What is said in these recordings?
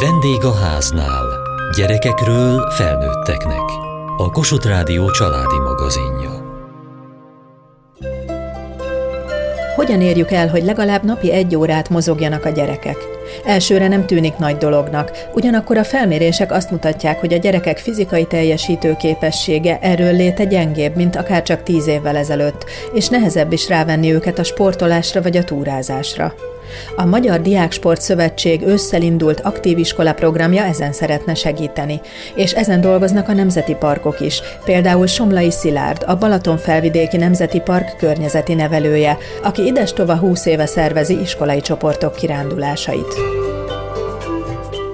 Vendég a háznál. Gyerekekről felnőtteknek. A Kossuth Rádió családi magazinja. Hogyan érjük el, hogy legalább napi egy órát mozogjanak a gyerekek? Elsőre nem tűnik nagy dolognak, ugyanakkor a felmérések azt mutatják, hogy a gyerekek fizikai teljesítő képessége erről léte gyengébb, mint akár csak tíz évvel ezelőtt, és nehezebb is rávenni őket a sportolásra vagy a túrázásra. A Magyar Diáksport Szövetség ősszel indult aktív iskola programja ezen szeretne segíteni, és ezen dolgoznak a nemzeti parkok is, például Somlai Szilárd, a Balaton felvidéki Nemzeti Park környezeti nevelője, aki idestova 20 éve szervezi iskolai csoportok kirándulásait.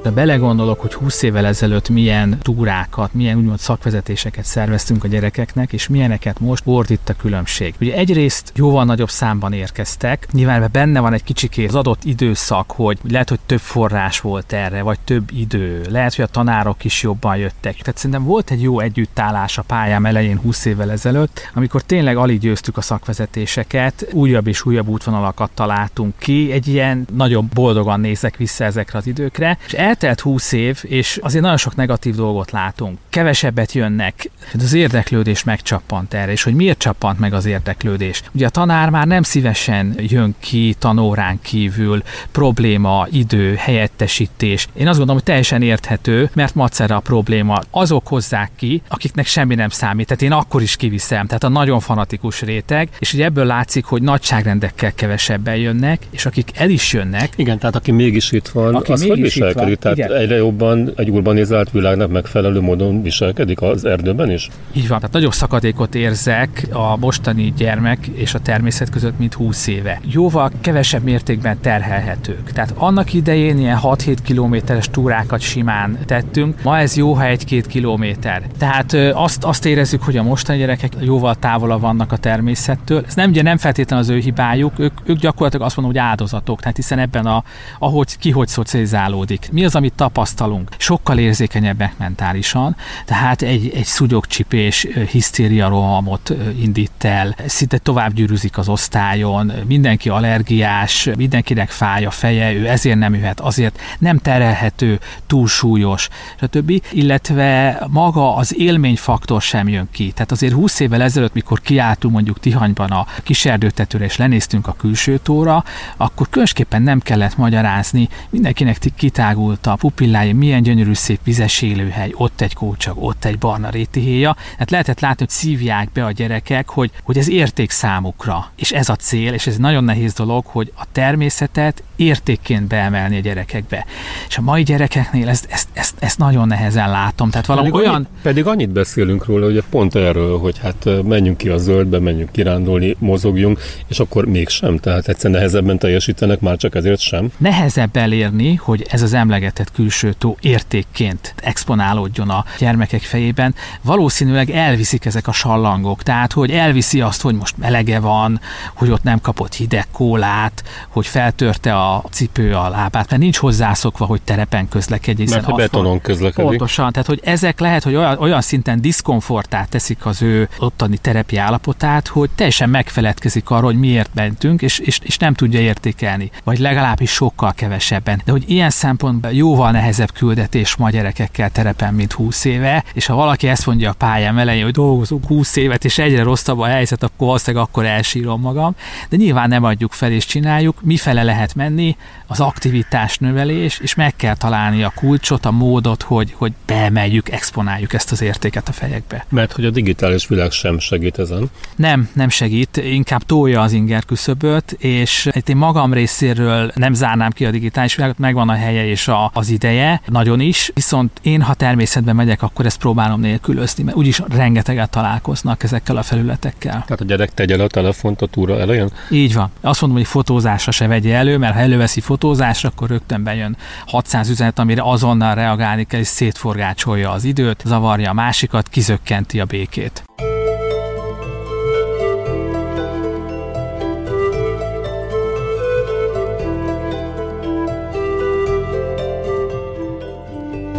De belegondolok, hogy 20 évvel ezelőtt milyen túrákat, milyen úgymond szakvezetéseket szerveztünk a gyerekeknek, és milyeneket most volt a különbség. Ugye egyrészt jóval nagyobb számban érkeztek, nyilván benne van egy kicsikét az adott időszak, hogy lehet, hogy több forrás volt erre, vagy több idő, lehet, hogy a tanárok is jobban jöttek. Tehát szerintem volt egy jó együttállás a pályám elején 20 évvel ezelőtt, amikor tényleg alig győztük a szakvezetéseket, újabb és újabb útvonalakat találtunk ki, egy ilyen nagyon boldogan nézek vissza ezekre az időkre, és eltelt 20 év, és azért nagyon sok negatív dolgot látunk. Kevesebbet jönnek, az érdeklődés megcsappant erre, és hogy miért csappant meg az érdeklődés. Ugye a tanár már nem szívesen jön ki tanórán kívül, probléma, idő, helyettesítés. Én azt gondolom, hogy teljesen érthető, mert macera a probléma. Azok hozzák ki, akiknek semmi nem számít. Tehát én akkor is kiviszem, tehát a nagyon fanatikus réteg, és ugye ebből látszik, hogy nagyságrendekkel kevesebben jönnek, és akik el is jönnek. Igen, tehát aki mégis itt van, aki az hogy viselkedik? Tehát Igen. egyre jobban egy urbanizált világnak megfelelő módon viselkedik az erdőben is? Így van, tehát nagyobb szakadékot érzek a mostani gyermek és a természet között, mint 20 éve. Jóval kevesebb mértékben terhelhetők. Tehát annak idején ilyen 6-7 kilométeres túrákat simán tettünk, ma ez jó, ha 1-2 kilométer. Tehát azt, azt érezzük, hogy a mostani gyerekek jóval távolabb vannak a természettől. Ez nem, ugye nem feltétlenül az ő hibájuk, ők, ők gyakorlatilag azt mondom, hogy áldozatok, tehát hiszen ebben a, ahogy ki hogy szocializálódik. Mi az, amit tapasztalunk? Sokkal érzékenyebbek mentálisan, tehát egy, egy szugyogcsipés hisztéria rohamot indít el, szinte tovább gyűrűzik az osztályon, mindenki allergiás, mindenkinek fáj a feje, ő ezért nem jöhet, azért nem terelhető, túlsúlyos, stb. Illetve maga az élményfaktor sem jön ki. Tehát azért 20 évvel ezelőtt, mikor kiálltunk mondjuk Tihanyban a kiserdőtetőre és lenéztünk a külső tóra, akkor különösképpen nem kellett magyarázni, mindenkinek kitágult a pupillája, milyen gyönyörű szép vizes élőhely, ott egy kócsag, ott egy barna rétihéja. Hát lehetett látni, hogy szívják be a gyerekek, hogy, hogy ez érték számukra. És ez a cél, és ez nagyon nehéz dolog, hogy a természetet értékként beemelni a gyerekekbe. És a mai gyerekeknél ezt, ezt, ezt, ezt nagyon nehezen látom. Tehát valami pedig olyan... Annyi, pedig annyit beszélünk róla, hogy pont erről, hogy hát menjünk ki a zöldbe, menjünk kirándulni, mozogjunk, és akkor mégsem. Tehát egyszer nehezebben teljesítenek, már csak ezért sem. Nehezebb elérni, hogy ez az emlegetett külső tó értékként exponálódjon a gyermekek fejében. Valószínűleg elviszik ezek a sallangok. Tehát, hogy elviszi azt, hogy most melege van, hogy ott nem kapott hideg kólát, hogy feltörte a cipő a lábát, mert nincs hozzászokva, hogy terepen közlekedj. Mert hogy betonon közlekedik. Pontosan, tehát hogy ezek lehet, hogy olyan, olyan szinten diszkomfortát teszik az ő ottani terepi állapotát, hogy teljesen megfeledkezik arról, hogy miért mentünk, és, és, és nem tudja értékelni. Vagy legalábbis sokkal kevesebben. De hogy ilyen szempontból jóval nehezebb küldetés ma gyerekekkel terepen, mint 20 éve, és ha valaki ezt mondja a pályám elején, hogy dolgozunk 20 évet, és egyre rosszabb a helyzet, akkor valószínűleg akkor elsírom magam. De nyilván nem adjuk fel és csináljuk, mifele lehet menni, az aktivitás növelés, és meg kell találni a kulcsot, a módot, hogy, hogy beemeljük, exponáljuk ezt az értéket a fejekbe. Mert hogy a digitális világ sem segít ezen? Nem, nem segít, inkább tolja az inger küszöböt, és itt én magam részéről nem zárnám ki a digitális világot, megvan a helye és a, az ideje, nagyon is, viszont én, ha természetben megyek, akkor ezt próbálom nélkülözni, mert úgyis rengeteget találkoznak ezekkel a felületekkel. Tehát a gyerek tegye le a telefont a túra elején? Így van. Azt mondom, hogy fotózásra se vegye elő, mert ha előveszi fotózásra, akkor rögtön bejön 600 üzenet, amire azonnal reagálni kell, és szétforgácsolja az időt, zavarja a másikat, kizökkenti a békét.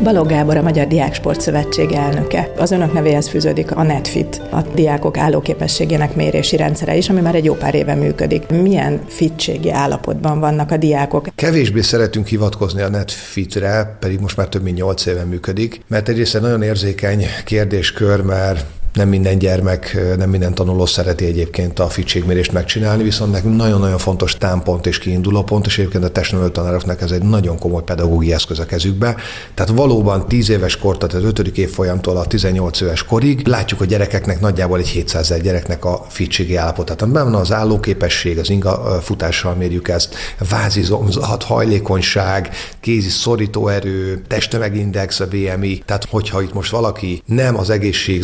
Balog Gábor a Magyar Diáksport Szövetség elnöke. Az önök nevéhez fűződik a NetFit, a diákok állóképességének mérési rendszere is, ami már egy jó pár éve működik. Milyen fitségi állapotban vannak a diákok? Kevésbé szeretünk hivatkozni a NetFitre, pedig most már több mint 8 éve működik, mert egyrészt egy nagyon érzékeny kérdéskör, mert nem minden gyermek, nem minden tanuló szereti egyébként a fitségmérést megcsinálni, viszont nekünk nagyon-nagyon fontos támpont és kiinduló pont, és egyébként a testnevelő tanároknak ez egy nagyon komoly pedagógiai eszköz a kezükbe. Tehát valóban 10 éves kor, tehát az 5. évfolyamtól a 18 éves korig látjuk a gyerekeknek nagyjából egy 700 gyereknek a fitségi állapotát. Amiben van az állóképesség, az inga futással mérjük ezt, vázizomzat, hajlékonyság, kézi szorítóerő, testtömegindex, a BMI. Tehát hogyha itt most valaki nem az egészség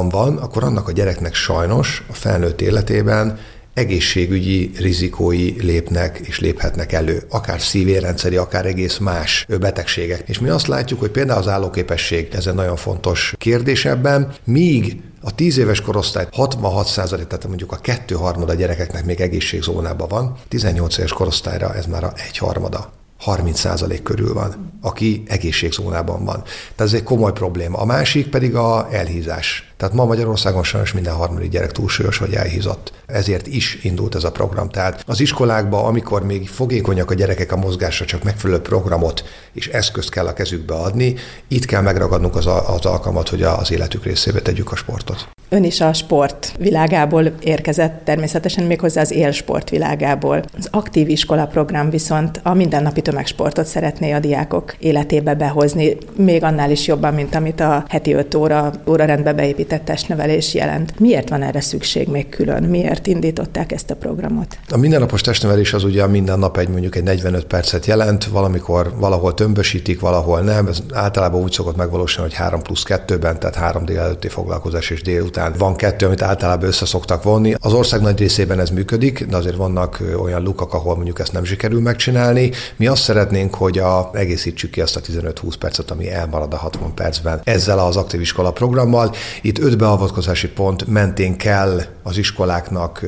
zónában van, akkor annak a gyereknek sajnos a felnőtt életében egészségügyi rizikói lépnek és léphetnek elő, akár szívérrendszeri, akár egész más betegségek. És mi azt látjuk, hogy például az állóképesség, ez egy nagyon fontos kérdés ebben, míg a 10 éves korosztály 66% tehát mondjuk a kettő harmada gyerekeknek még egészségzónában van, 18 éves korosztályra ez már a egy harmada. 30% körül van, aki egészségzónában van. Tehát ez egy komoly probléma. A másik pedig a elhízás. Tehát ma Magyarországon sajnos minden harmadik gyerek túlsúlyos vagy elhízott. Ezért is indult ez a program. Tehát az iskolákban, amikor még fogékonyak a gyerekek a mozgásra, csak megfelelő programot és eszközt kell a kezükbe adni, itt kell megragadnunk az, az alkalmat, hogy az életük részébe tegyük a sportot. Ön is a sport világából érkezett, természetesen méghozzá az élsport világából. Az aktív iskola program viszont a mindennapi tömegsportot szeretné a diákok életébe behozni, még annál is jobban, mint amit a heti 5 óra, óra rendbe beépített testnevelés jelent. Miért van erre szükség még külön? Miért indították ezt a programot? A mindennapos testnevelés az ugye minden nap egy mondjuk egy 45 percet jelent, valamikor valahol tömbösítik, valahol nem. Ez általában úgy szokott megvalósulni, hogy 3 plusz 2-ben, tehát 3 délelőtti foglalkozás és délután után van kettő, amit általában össze szoktak vonni. Az ország nagy részében ez működik, de azért vannak olyan lukak, ahol mondjuk ezt nem sikerül megcsinálni. Mi azt szeretnénk, hogy a, egészítsük ki azt a 15-20 percet, ami elmarad a 60 percben ezzel az aktív iskola programmal. Itt öt beavatkozási pont mentén kell az iskoláknak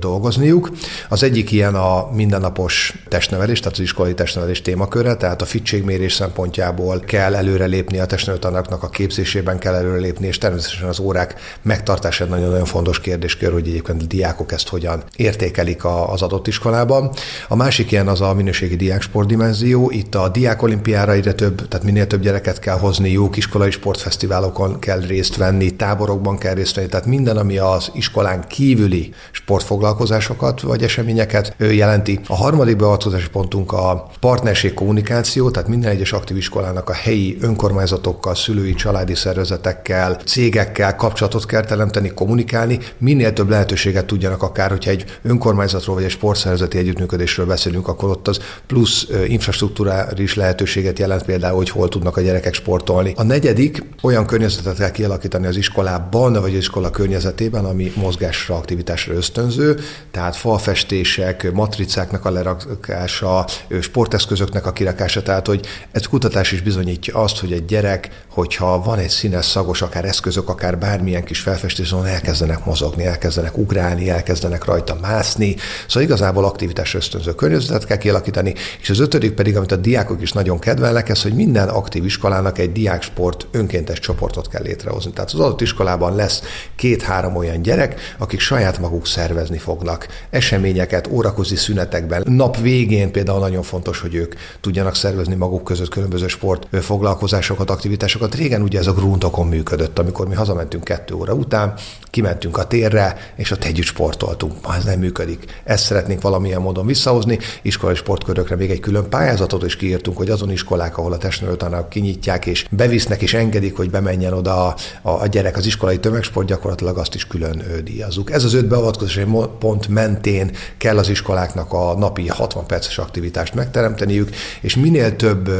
dolgozniuk. Az egyik ilyen a mindennapos testnevelés, tehát az iskolai testnevelés témaköre, tehát a fittségmérés szempontjából kell előrelépni, a testnevelőtanaknak a képzésében kell előrelépni, és természetesen az órák megtartása nagyon-nagyon fontos kérdéskör, hogy egyébként a diákok ezt hogyan értékelik az adott iskolában. A másik ilyen az a minőségi diáksport dimenzió. Itt a diákolimpiára egyre több, tehát minél több gyereket kell hozni, jó iskolai sportfesztiválokon kell részt venni, táborokban kell részt venni, tehát minden, ami az iskolán kívüli sportfoglalkozásokat vagy eseményeket jelenti. A harmadik beavatkozási pontunk a partnerség kommunikáció, tehát minden egyes aktív iskolának a helyi önkormányzatokkal, szülői, családi szervezetekkel, cégekkel kapcsolatot kell teremteni, kommunikálni, minél több lehetőséget tudjanak akár, hogyha egy önkormányzatról vagy egy sportszervezeti együttműködésről beszélünk, akkor ott az plusz infrastruktúrális lehetőséget jelent például, hogy hol tudnak a gyerekek sportolni. A negyedik olyan környezetet kell kialakítani az iskolában, vagy az iskola környezetében, ami mozgásra, aktivitásra ösztönző, tehát falfestések, matricáknak a lerakása, sporteszközöknek a kirakása, tehát hogy ez kutatás is bizonyítja azt, hogy egy gyerek, hogyha van egy színes, szagos, akár eszközök, akár bármilyen kis felfestés, elkezdenek mozogni, elkezdenek ugrálni, elkezdenek rajta mászni. Szóval igazából aktivitás ösztönző környezetet kell kialakítani, és az ötödik pedig, amit a diákok is nagyon kedvelnek, ez, hogy minden aktív iskolának egy diáksport önkéntes csoportot kell létrehozni. Tehát az adott iskolában lesz két-három olyan gyerek, akik saját maguk szervezni fognak eseményeket, órakozi szünetekben. Nap végén például nagyon fontos, hogy ők tudjanak szervezni maguk között különböző sport foglalkozásokat, aktivitásokat. Régen ugye ez a gruntokon működött, amikor mi hazamentünk kettő óra után, kimentünk a térre, és ott együtt sportoltunk. Ma ez nem működik. Ezt szeretnénk valamilyen módon visszahozni. Iskolai sportkörökre még egy külön pályázatot is kiírtunk, hogy azon iskolák, ahol a testnevelőtanárok kinyitják, és bevisznek, és engedik, hogy bemenjen oda a, a gyerek az iskolai tömegsport, gyakorlatilag azt is külön díjazzuk. Ez az öt beavatkozási pont mentén kell az iskoláknak a napi 60 perces aktivitást megteremteniük, és minél több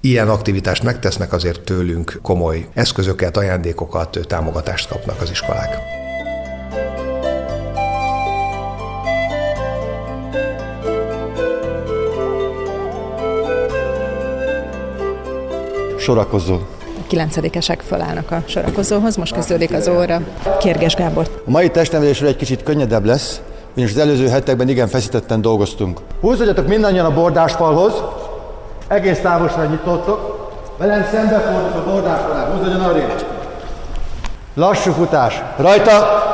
ilyen aktivitást megtesznek, azért tőlünk komoly eszközöket, ajándékokat, támogatást kapnak az iskolák. Sorakozó. Kilencedikesek fölállnak a sorakozóhoz, most kezdődik az óra. Kérges Gábor. A mai testnevelésről egy kicsit könnyedebb lesz, ugyanis az előző hetekben igen feszítetten dolgoztunk. Húzódjatok mindannyian a bordásfalhoz, egész távolra nyitottok, Velem szembe fordult a bordásolás, mozduljon arrébb. Lassú futás. Rajta!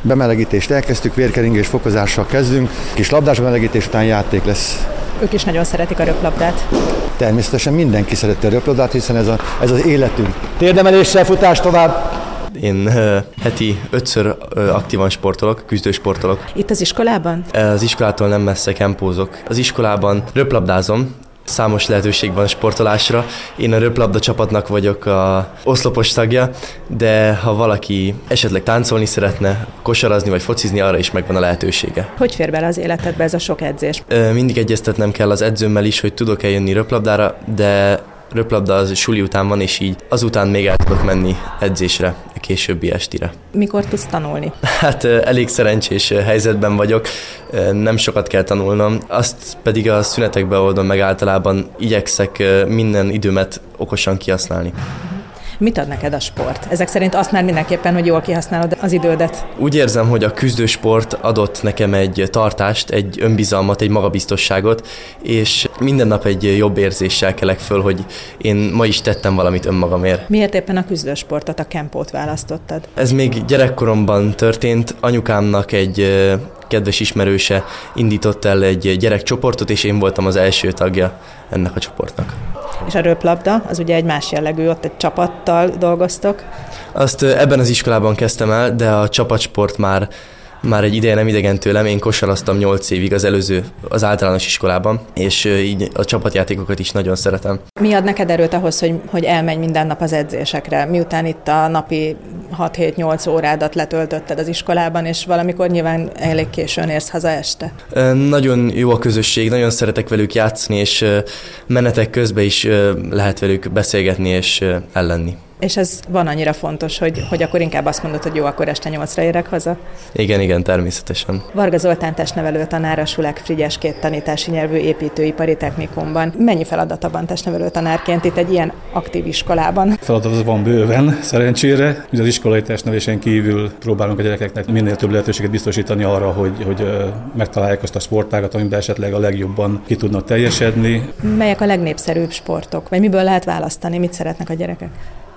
Bemelegítést elkezdtük, vérkeringés fokozással kezdünk, kis labdás melegítés után játék lesz. Ők is nagyon szeretik a röplabdát. Természetesen mindenki szereti a röplabdát, hiszen ez, a, ez az életünk. Térdemeléssel futás tovább! Én heti ötször aktívan sportolok, küzdősportolok. Itt az iskolában? Az iskolától nem messze kempózok. Az iskolában röplabdázom, Számos lehetőség van sportolásra. Én a röplabda csapatnak vagyok a oszlopos tagja, de ha valaki esetleg táncolni szeretne, kosarazni vagy focizni, arra is megvan a lehetősége. Hogy fér bele az életedbe ez a sok edzés? Mindig egyeztetnem kell az edzőmmel is, hogy tudok eljönni röplabdára, de röplabda az suli után van, és így azután még el tudok menni edzésre, a későbbi estire. Mikor tudsz tanulni? Hát elég szerencsés helyzetben vagyok, nem sokat kell tanulnom, azt pedig a szünetekbe oldom meg általában, igyekszek minden időmet okosan kihasználni. Mit ad neked a sport? Ezek szerint azt már mindenképpen, hogy jól kihasználod az idődet. Úgy érzem, hogy a küzdősport adott nekem egy tartást, egy önbizalmat, egy magabiztosságot, és minden nap egy jobb érzéssel kelek föl, hogy én ma is tettem valamit önmagamért. Miért éppen a küzdősportot, a kempót választottad? Ez még gyerekkoromban történt. Anyukámnak egy kedves ismerőse indított el egy gyerekcsoportot, és én voltam az első tagja ennek a csoportnak. És a röplabda, az ugye egy más jellegű, ott egy csapattal dolgoztok. Azt ebben az iskolában kezdtem el, de a csapatsport már már egy ideje nem idegen tőlem, én kosaraztam 8 évig az előző, az általános iskolában, és így a csapatjátékokat is nagyon szeretem. Mi ad neked erőt ahhoz, hogy, hogy elmenj minden nap az edzésekre, miután itt a napi 6-7-8 órádat letöltötted az iskolában, és valamikor nyilván elég későn érsz haza este? Nagyon jó a közösség, nagyon szeretek velük játszani, és menetek közben is lehet velük beszélgetni és ellenni. És ez van annyira fontos, hogy, hogy akkor inkább azt mondod, hogy jó, akkor este nyolcra érek haza? Igen, igen, természetesen. Varga Zoltán testnevelő tanár a Sulek Frigyes két tanítási nyelvű építőipari technikumban. Mennyi feladata van testnevelő tanárként itt egy ilyen aktív iskolában? Feladat van bőven, szerencsére. Az iskolai testnevésen kívül próbálunk a gyerekeknek minél több lehetőséget biztosítani arra, hogy, hogy megtalálják azt a sportágat, amiben esetleg a legjobban ki tudnak teljesedni. Melyek a legnépszerűbb sportok? Vagy miből lehet választani? Mit szeretnek a gyerekek?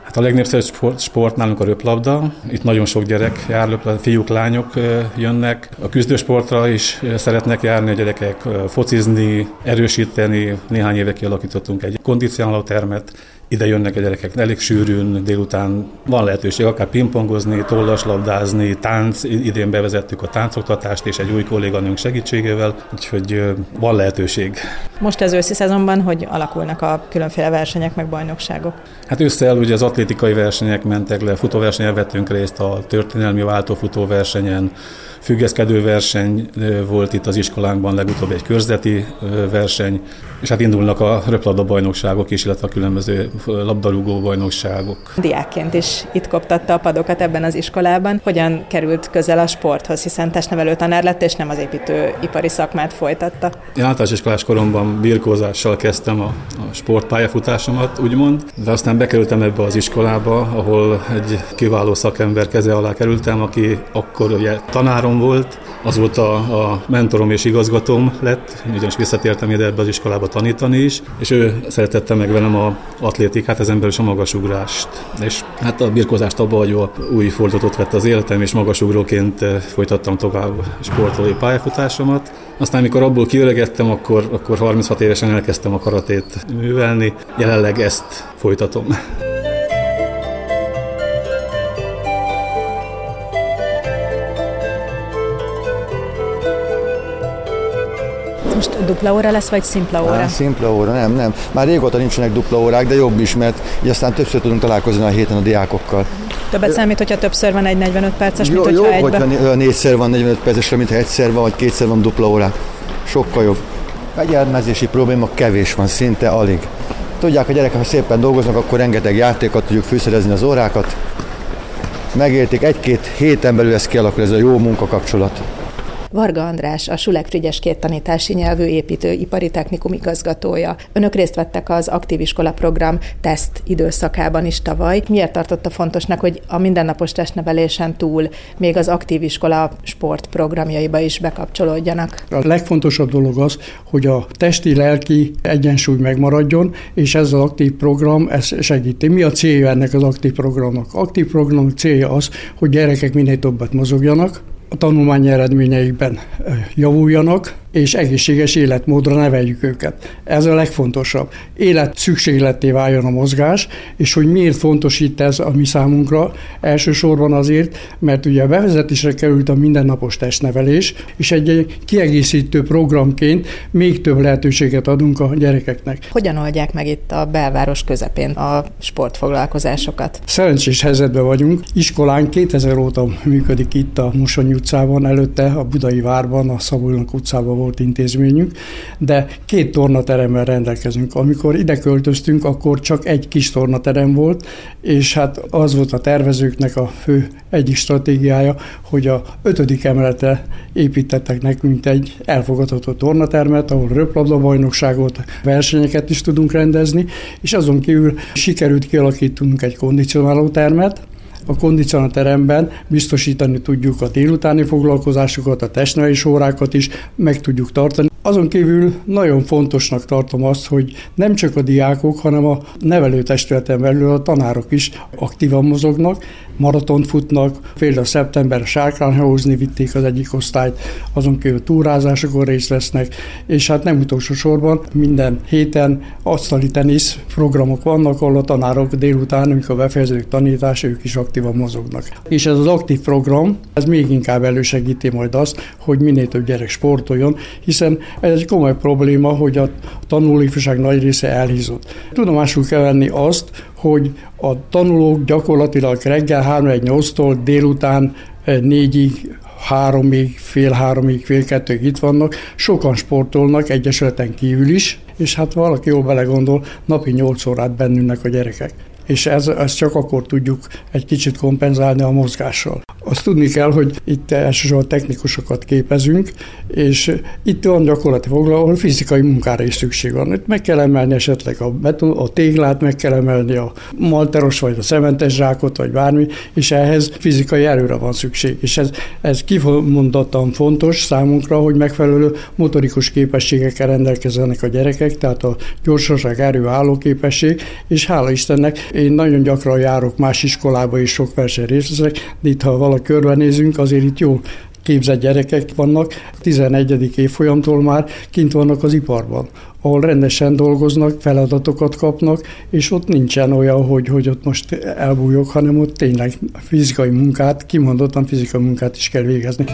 Hát a legnépszerűbb sport, nálunk a röplabda. Itt nagyon sok gyerek jár, röplabda, fiúk, lányok jönnek. A küzdősportra is szeretnek járni a gyerekek, focizni, erősíteni. Néhány éve kialakítottunk egy kondicionáló termet, ide jönnek a gyerekek elég sűrűn, délután van lehetőség akár pingpongozni, tollaslabdázni, tánc, idén bevezettük a táncoktatást és egy új kolléganőnk segítségével, úgyhogy van lehetőség. Most az őszi szezonban, hogy alakulnak a különféle versenyek meg bajnokságok? Hát ősszel ugye az atlétikai versenyek mentek le, futóversenyen vettünk részt a történelmi váltófutóversenyen, függeszkedő verseny volt itt az iskolánkban, legutóbb egy körzeti verseny, és hát indulnak a röplabda bajnokságok is, illetve a különböző labdarúgó bajnokságok. Diákként is itt koptatta a padokat ebben az iskolában. Hogyan került közel a sporthoz, hiszen testnevelő tanár lett, és nem az építőipari szakmát folytatta? Én általános iskolás koromban birkózással kezdtem a, a sportpályafutásomat, úgymond, de aztán bekerültem ebbe az iskolába, ahol egy kiváló szakember keze alá kerültem, aki akkor ugye tanárom volt, azóta a mentorom és igazgatóm lett, ugyanis visszatértem ide ebbe az iskolába tanítani is, és ő szeretette meg velem a atlétikát, ezen belül is a magasugrást. És hát a birkozást abba hagyva új fordulatot vett az életem, és magasugróként eh, folytattam tovább sportolói pályafutásomat. Aztán, amikor abból kiöregettem, akkor, akkor 36 évesen elkezdtem a karatét művelni. Jelenleg ezt folytatom. Most dupla óra lesz, vagy szimpla óra? Á, szimpla óra, nem, nem. Már régóta nincsenek dupla órák, de jobb is, mert így aztán többször tudunk találkozni a héten a diákokkal. Többet számít, hogyha többször van egy 45 perces, mint jó, hogyha jobb, egybe? hogyha négyszer van 45 percesre, mint ha egyszer van, vagy kétszer van dupla órák. Sokkal jobb. Fegyelmezési probléma kevés van, szinte alig. Tudják, a gyerekek, ha szépen dolgoznak, akkor rengeteg játékot tudjuk fűszerezni az órákat. Megértik, egy-két héten belül ez kialakul, ez a jó munkakapcsolat. Varga András, a Sulek Frigyes két tanítási nyelvű építő ipari technikum igazgatója. Önök részt vettek az aktív iskola program teszt időszakában is tavaly. Miért tartotta fontosnak, hogy a mindennapos testnevelésen túl még az aktív iskola sportprogramjaiba is bekapcsolódjanak? A legfontosabb dolog az, hogy a testi-lelki egyensúly megmaradjon, és ez az aktív program ezt segíti. Mi a célja ennek az aktív programnak? Aktív program célja az, hogy gyerekek minél többet mozogjanak, a tanulmányi eredményeikben javuljanak, és egészséges életmódra neveljük őket. Ez a legfontosabb. Élet szükségletté váljon a mozgás, és hogy miért fontos itt ez a mi számunkra? Elsősorban azért, mert ugye a bevezetésre került a mindennapos testnevelés, és egy kiegészítő programként még több lehetőséget adunk a gyerekeknek. Hogyan oldják meg itt a belváros közepén a sportfoglalkozásokat? Szerencsés helyzetben vagyunk. Iskolán 2000 óta működik itt a Mosony utcában, előtte a Budai várban, a Szabolnak utcában volt intézményünk, de két tornateremmel rendelkezünk. Amikor ide költöztünk, akkor csak egy kis tornaterem volt, és hát az volt a tervezőknek a fő egyik stratégiája, hogy a ötödik emelete építettek nekünk egy elfogadható tornatermet, ahol röplabda bajnokságot, versenyeket is tudunk rendezni, és azon kívül sikerült kialakítunk egy kondicionáló termet, a kondicionateremben biztosítani tudjuk a délutáni foglalkozásokat, a testnevelés órákat is meg tudjuk tartani. Azon kívül nagyon fontosnak tartom azt, hogy nem csak a diákok, hanem a nevelőtestületen belül a tanárok is aktívan mozognak, maratont futnak, például szeptember sárkányhajózni vitték az egyik osztályt, azon kívül túrázásokon részt vesznek, és hát nem utolsó sorban minden héten asztali tenisz programok vannak, ahol a tanárok délután, amikor befejeződik tanítás, ők is aktívan mozognak. És ez az aktív program, ez még inkább elősegíti majd azt, hogy minél több gyerek sportoljon, hiszen ez egy komoly probléma, hogy a tanulóifjúság nagy része elhízott. Tudomásul kell venni azt, hogy a tanulók gyakorlatilag reggel 3-8-tól délután 4-ig háromig, fél háromig, fél kettőig itt vannak, sokan sportolnak egyesületen kívül is, és hát valaki jól belegondol, napi 8 órát bennülnek a gyerekek és ez, ezt csak akkor tudjuk egy kicsit kompenzálni a mozgással. Azt tudni kell, hogy itt elsősorban technikusokat képezünk, és itt van gyakorlati foglaló, ahol fizikai munkára is szükség van. Itt meg kell emelni esetleg a, beton, a téglát, meg kell emelni a malteros vagy a szementes zsákot, vagy bármi, és ehhez fizikai erőre van szükség. És ez, ez kimondottan fontos számunkra, hogy megfelelő motorikus képességekkel rendelkezzenek a gyerekek, tehát a gyorsaság, erő, állóképesség, és hála Istennek én nagyon gyakran járok más iskolába, és sok verseny részt de itt, ha valaki körbenézünk, azért itt jó képzett gyerekek vannak, 11. évfolyamtól már kint vannak az iparban, ahol rendesen dolgoznak, feladatokat kapnak, és ott nincsen olyan, hogy, hogy ott most elbújok, hanem ott tényleg fizikai munkát, kimondottan fizikai munkát is kell végezni.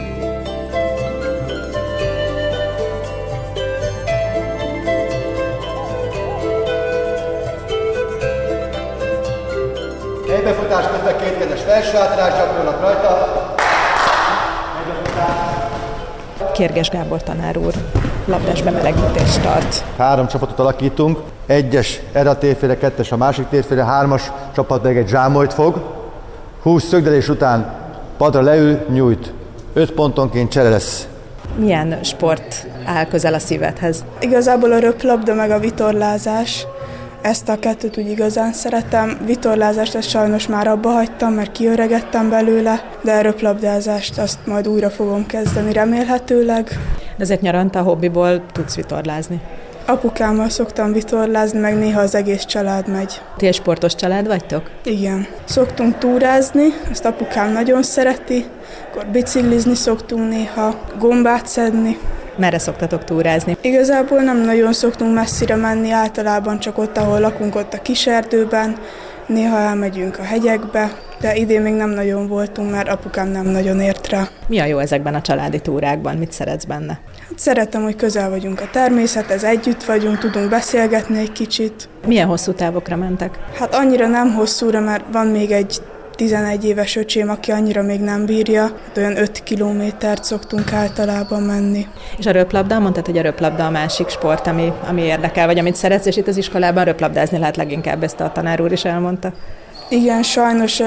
Kérges Gábor tanár úr labdás bemelegítést tart. Három csapatot alakítunk, egyes erre a térfére, kettes a másik térfére, hármas csapat meg egy zsámolyt fog. 20 szögdelés után padra leül, nyújt. Öt pontonként csere lesz. Milyen sport áll közel a szívedhez? Igazából a röplabda meg a vitorlázás. Ezt a kettőt úgy igazán szeretem. Vitorlázást ezt sajnos már abba hagytam, mert kiöregettem belőle, de röplabdázást azt majd újra fogom kezdeni remélhetőleg. De ezért nyaranta a hobbiból tudsz vitorlázni. Apukámmal szoktam vitorlázni, meg néha az egész család megy. Ti egy sportos család vagytok? Igen. Szoktunk túrázni, ezt apukám nagyon szereti, akkor biciklizni szoktunk néha, gombát szedni. Merre szoktatok túrázni? Igazából nem nagyon szoktunk messzire menni, általában csak ott, ahol lakunk, ott a kiserdőben, néha elmegyünk a hegyekbe, de idén még nem nagyon voltunk, mert apukám nem nagyon ért rá. Mi a jó ezekben a családi túrákban? Mit szeretsz benne? Hát szeretem, hogy közel vagyunk a természethez, együtt vagyunk, tudunk beszélgetni egy kicsit. Milyen hosszú távokra mentek? Hát annyira nem hosszúra, mert van még egy 11 éves öcsém, aki annyira még nem bírja, hát olyan 5 kilométert szoktunk általában menni. És a röplabda, mondtad, hogy a röplabda a másik sport, ami, ami érdekel, vagy amit szeretsz, és itt az iskolában röplabdázni lehet leginkább, ezt a tanár úr is elmondta. Igen, sajnos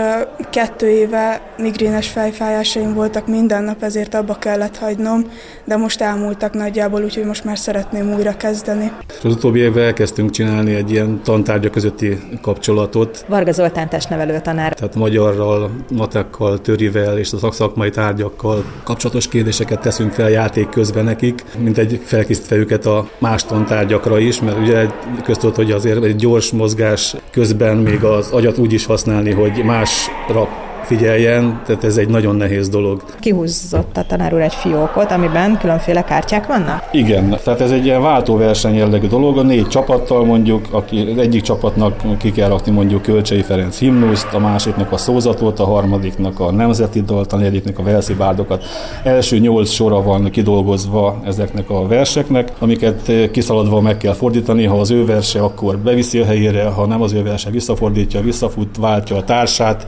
kettő éve migrénes fejfájásaim voltak minden nap, ezért abba kellett hagynom, de most elmúltak nagyjából, úgyhogy most már szeretném újra kezdeni. Az utóbbi évben elkezdtünk csinálni egy ilyen tantárgya közötti kapcsolatot. Varga Zoltán testnevelő tanár. Tehát magyarral, matekkal, törivel és a szakmai tárgyakkal kapcsolatos kérdéseket teszünk fel játék közben nekik, mint egy felkészítve őket a más tantárgyakra is, mert ugye köztudott, hogy azért egy gyors mozgás közben még az agyat úgy is használni, hogy másra figyeljen, tehát ez egy nagyon nehéz dolog. Kihúzott a tanár úr egy fiókot, amiben különféle kártyák vannak? Igen, tehát ez egy ilyen váltóverseny jellegű dolog, a négy csapattal mondjuk, aki egyik csapatnak ki kell rakni mondjuk Kölcsei Ferenc himnuszt, a másiknak a szózatot, a harmadiknak a nemzeti dalt, a negyediknek a verszi bárdokat. Első nyolc sora van kidolgozva ezeknek a verseknek, amiket kiszaladva meg kell fordítani, ha az ő verse, akkor beviszi a helyére, ha nem az ő verse, visszafordítja, visszafut, váltja a társát,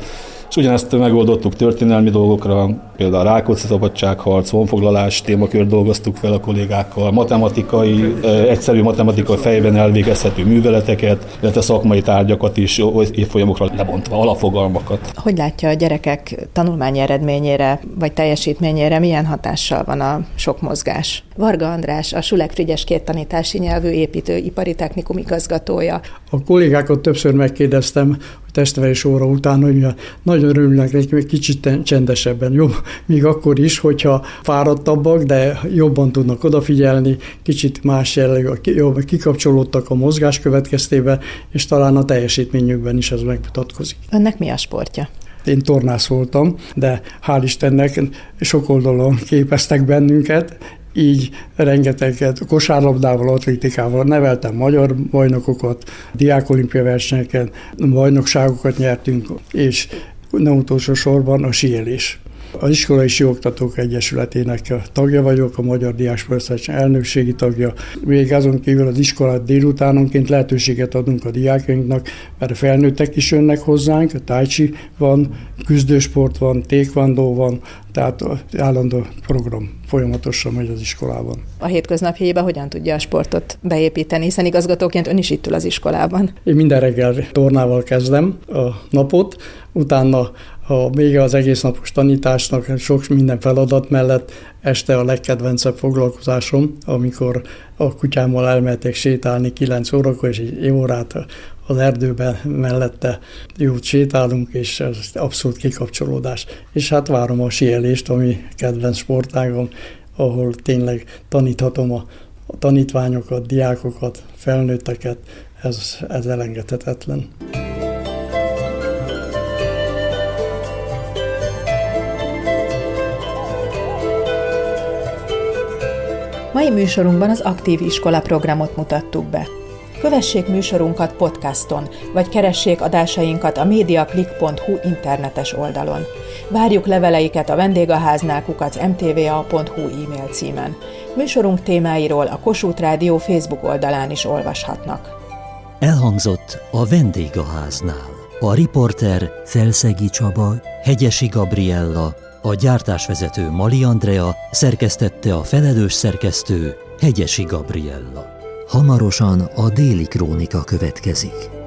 és ugyanezt megoldottuk történelmi dolgokra, például a Rákóczi szabadságharc, honfoglalás témakör dolgoztuk fel a kollégákkal, matematikai, egyszerű matematikai fejben elvégezhető műveleteket, illetve szakmai tárgyakat is évfolyamokra lebontva, alapfogalmakat. Hogy látja a gyerekek tanulmányi eredményére vagy teljesítményére milyen hatással van a sok mozgás? Varga András, a Sulek Frigyes két tanítási nyelvű építő ipari technikum igazgatója. A kollégákat többször megkérdeztem, testverés óra után, hogy nagyon örülnek neki, hogy kicsit csendesebben, jó, még akkor is, hogyha fáradtabbak, de jobban tudnak odafigyelni, kicsit más jellegű, jobban kikapcsolódtak a mozgás következtében, és talán a teljesítményükben is ez megmutatkozik. Önnek mi a sportja? Én tornász voltam, de hál' Istennek sok oldalon képeztek bennünket, így rengeteget kosárlabdával, atlétikával neveltem magyar bajnokokat, diákolimpia versenyeken, bajnokságokat nyertünk, és nem utolsó sorban a síelés. Az Iskolai Sioktatók Egyesületének tagja vagyok, a Magyar Diáspora elnökségi tagja. Még azon kívül az iskolát délutánonként lehetőséget adunk a diákainknak, mert a felnőttek is jönnek hozzánk, a tájcsi van, küzdősport van, tékvandó van, tehát állandó program folyamatosan megy az iskolában. A hétköznapjaiba hogyan tudja a sportot beépíteni, hiszen igazgatóként ön is itt ül az iskolában? Én minden reggel tornával kezdem a napot, utána ha még az egész napos tanításnak sok minden feladat mellett este a legkedvencebb foglalkozásom, amikor a kutyámmal elmehetek sétálni 9 órakor, és egy órát az erdőben mellette jót sétálunk, és ez abszolút kikapcsolódás. És hát várom a sielést, ami kedvenc sportágom, ahol tényleg taníthatom a, a tanítványokat, diákokat, felnőtteket, ez, ez elengedhetetlen. Mai műsorunkban az Aktív Iskola programot mutattuk be. Kövessék műsorunkat podcaston, vagy keressék adásainkat a mediaclick.hu internetes oldalon. Várjuk leveleiket a vendégháznál kukac mtva.hu e-mail címen. Műsorunk témáiról a Kossuth Rádió Facebook oldalán is olvashatnak. Elhangzott a vendégháznál. A riporter Felszegi Csaba, Hegyesi Gabriella, a gyártásvezető Mali Andrea szerkesztette a felelős szerkesztő Hegyesi Gabriella. Hamarosan a déli krónika következik.